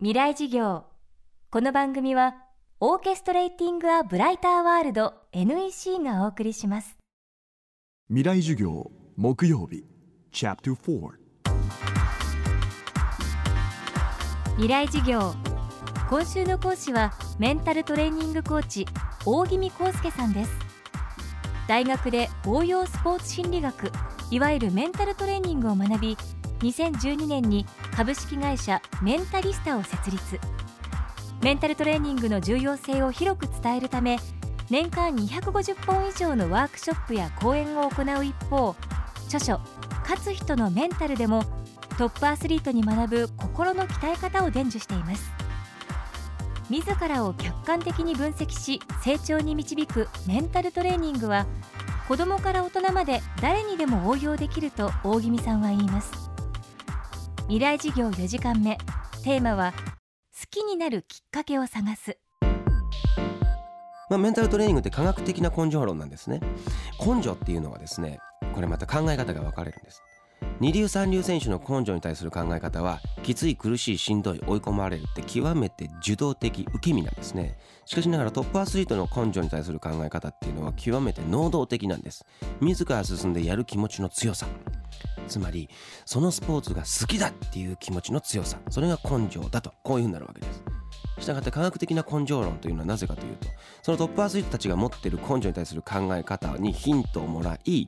未来事業。この番組はオーケストレーティング・ア・ブライター・ワールド NEC がお送りします。未来授業木曜日チャプター未来事業。今週の講師はメンタルトレーニングコーチ大宜味康介さんです。大学で応用スポーツ心理学いわゆるメンタルトレーニングを学び2012年に株式会社メンタリスタを設立。メンタルトレーニングの重要性を広く伝えるため年間250本以上のワークショップや講演を行う一方著書「勝つ人のメンタル」でもトップアスリートに学ぶ心の鍛え方を伝授しています。自らを客観的に分析し成長に導くメンタルトレーニングは子どもから大人まで誰にでも応用できると大宜味さんは言います。未来事業4時間目。テーマは好きになるきっかけを探す。まあ、メンタルトレーニングって科学的な根性論なんですね。根性っていうのはですねこれまた考え方が分かれるんです。二流三流選手の根性に対する考え方はきつい苦しいしんどい追い込まれるって極めて受動的受け身なんですね。しかしながらトップアスリートの根性に対する考え方っていうのは極めて能動的なんです。自ら進んでやる気持ちの強さ。つまりそのスポーツが好きだっていう気持ちの強さ。それが根性だと。こういうふうになるわけです。したがって科学的な根性論というのはなぜかというとそのトップアスリートたちが持ってる根性に対する考え方にヒントをもらい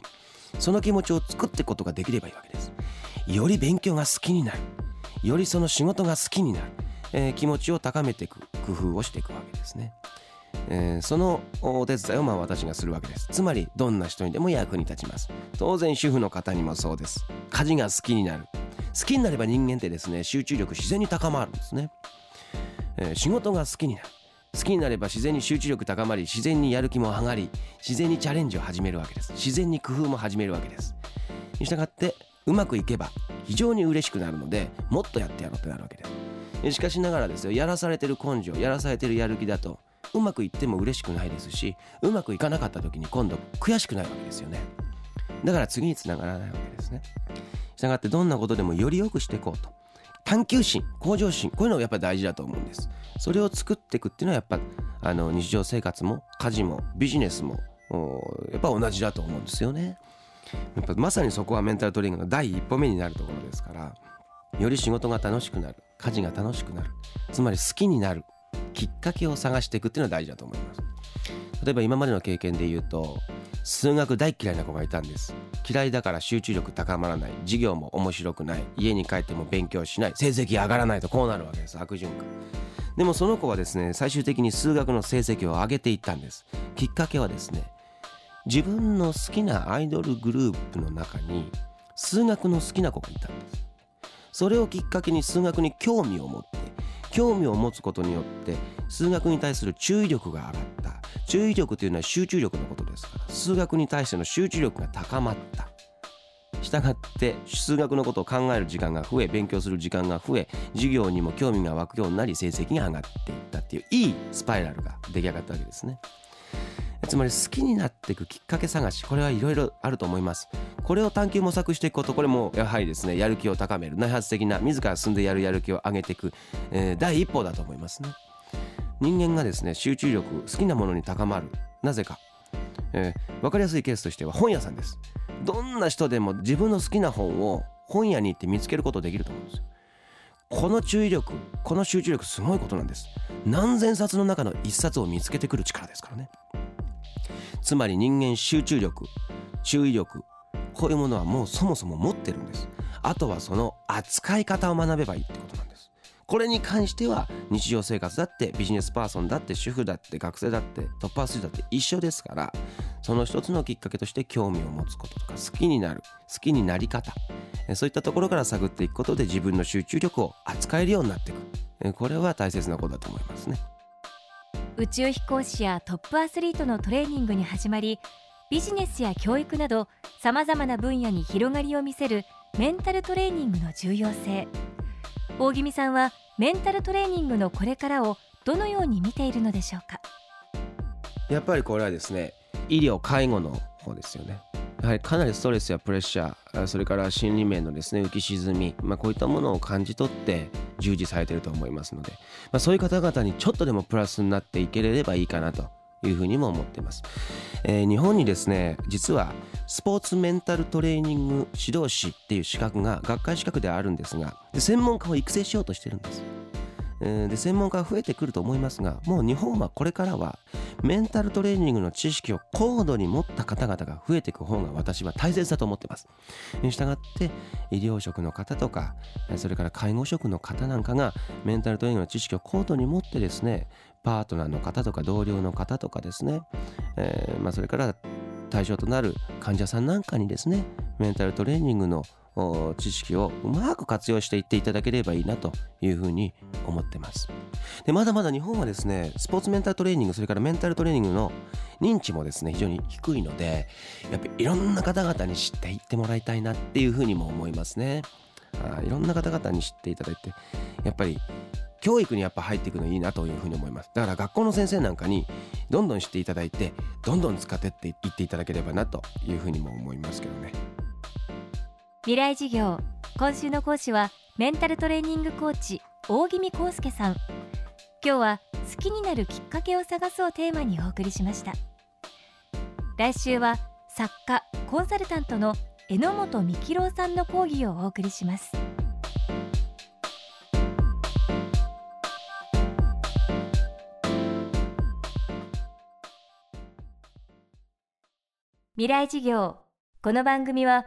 その気持ちを作っていくことができればいいわけです。より勉強が好きになる。よりその仕事が好きになる、えー、気持ちを高めていく工夫をしていくわけですね。えー、そのお手伝いをまあ私がするわけです。つまりどんな人にでも役に立ちます。当然主婦の方にもそうです。家事が好きになる。好きになれば人間ってですね集中力自然に高まるんですね、えー、仕事が好きになる。好きになれば自然に集中力高まり自然にやる気も上がり自然にチャレンジを始めるわけです。自然に工夫も始めるわけです。に従ってうまくいけば非常に嬉しくなるのでもっとやってやろうってなるわけです。しかしながらですよやらされてる根性やらされてるやる気だとうまくいっても嬉しくないですしうまくいかなかった時に今度悔しくないわけですよね。だから次につながらないわけですね。したがってどんなことでもより良くしていこうと。探求心向上心こういうのがやっぱり大事だと思うんです。それを作っていくっていうのはやっぱあの日常生活も家事もビジネスもやっぱ同じだと思うんですよね。やっぱまさにそこはメンタルトレーニングの第一歩目になるところですからより仕事が楽しくなる家事が楽しくなるつまり好きになるきっかけを探していくっていうのは大事だと思います。例えば今までの経験で言うと数学大嫌いな子がいたんです。嫌いだから集中力高まらない。授業も面白くない。家に帰っても勉強しない。成績上がらないとこうなるわけです。悪循環。でもその子はですね最終的に数学の成績を上げていったんです。きっかけはですね自分の好きなアイドルグループの中に数学の好きな子がいたんです。それをきっかけに数学に興味を持興味を持つことによって数学に対する注意力が上がった。注意力というのは集中力のことですから。数学に対しての集中力が高まった。したがって数学のことを考える時間が増え勉強する時間が増え授業にも興味が湧くようになり成績が上がっていったっていういいスパイラルが出来上がったわけですね。つまり好きになっていくきっかけ探しこれはいろいろあると思います。これを探求模索していくことこれもやはりですねやる気を高める内発的な自ら進んでやるやる気を上げていく、えー、第一歩だと思いますね。人間がですね集中力好きなものに高まる。なぜか、えー、分かりやすいケースとしては本屋さんです。どんな人でも自分の好きな本を本屋に行って見つけることできると思うんですよ。この注意力この集中力すごいことなんです。何千冊の中の一冊を見つけてくる力ですからね。つまり人間集中力注意力こういうものはもうそもそも持ってるんです。あとはその扱い方を学べばいいってことなんです。これに関しては日常生活だってビジネスパーソンだって主婦だって学生だってトップアスリートだって一緒ですからその一つのきっかけとして興味を持つこととか好きになる好きになり方そういったところから探っていくことで自分の集中力を扱えるようになっていく。これは大切なことだと思いますね。宇宙飛行士やトップアスリートのトレーニングに始まりビジネスや教育などさまざまな分野に広がりを見せるメンタルトレーニングの重要性。大宜味さんはメンタルトレーニングのこれからをどのように見ているのでしょうか？やっぱりこれはですね医療介護の方ですよね。やはりかなりストレスやプレッシャーそれから心理面のですね浮き沈み、まあ、こういったものを感じ取って従事されていると思いますので、まあ、そういう方々にちょっとでもプラスになっていければいいかなというふうにも思っています、えー、日本にですね実はスポーツメンタルトレーニング指導士っていう資格が学会資格ではあるんですがで専門家を育成しようとしてるんです。で専門家が増えてくると思いますがもう日本はこれからはメンタルトレーニングの知識を高度に持った方々が増えていく方が私は大切だと思ってます。に従って医療職の方とかそれから介護職の方なんかがメンタルトレーニングの知識を高度に持ってですねパートナーの方とか同僚の方とかですね、えー、まあ、それから対象となる患者さんなんかにですねメンタルトレーニングの知識をうまく活用していっていただければいいなというふうに思ってます。でまだまだ日本はですねスポーツメンタルトレーニングそれからメンタルトレーニングの認知もですね非常に低いのでやっぱりいろんな方々に知っていってもらいたいなっていうふうにも思いますね。あいろんな方々に知っていただいてやっぱり教育にやっぱ入っていくのいいなというふうに思います。だから学校の先生なんかにどんどん知っていただいてどんどん使ってっていっていただければなというふうにも思いますけどね。未来授業。今週の講師はメンタルトレーニングコーチ大宜味康介さん。今日は好きになるきっかけを探すをテーマにお送りしました。来週は作家コンサルタントの榎本幹郎さんの講義をお送りします。未来授業。この番組は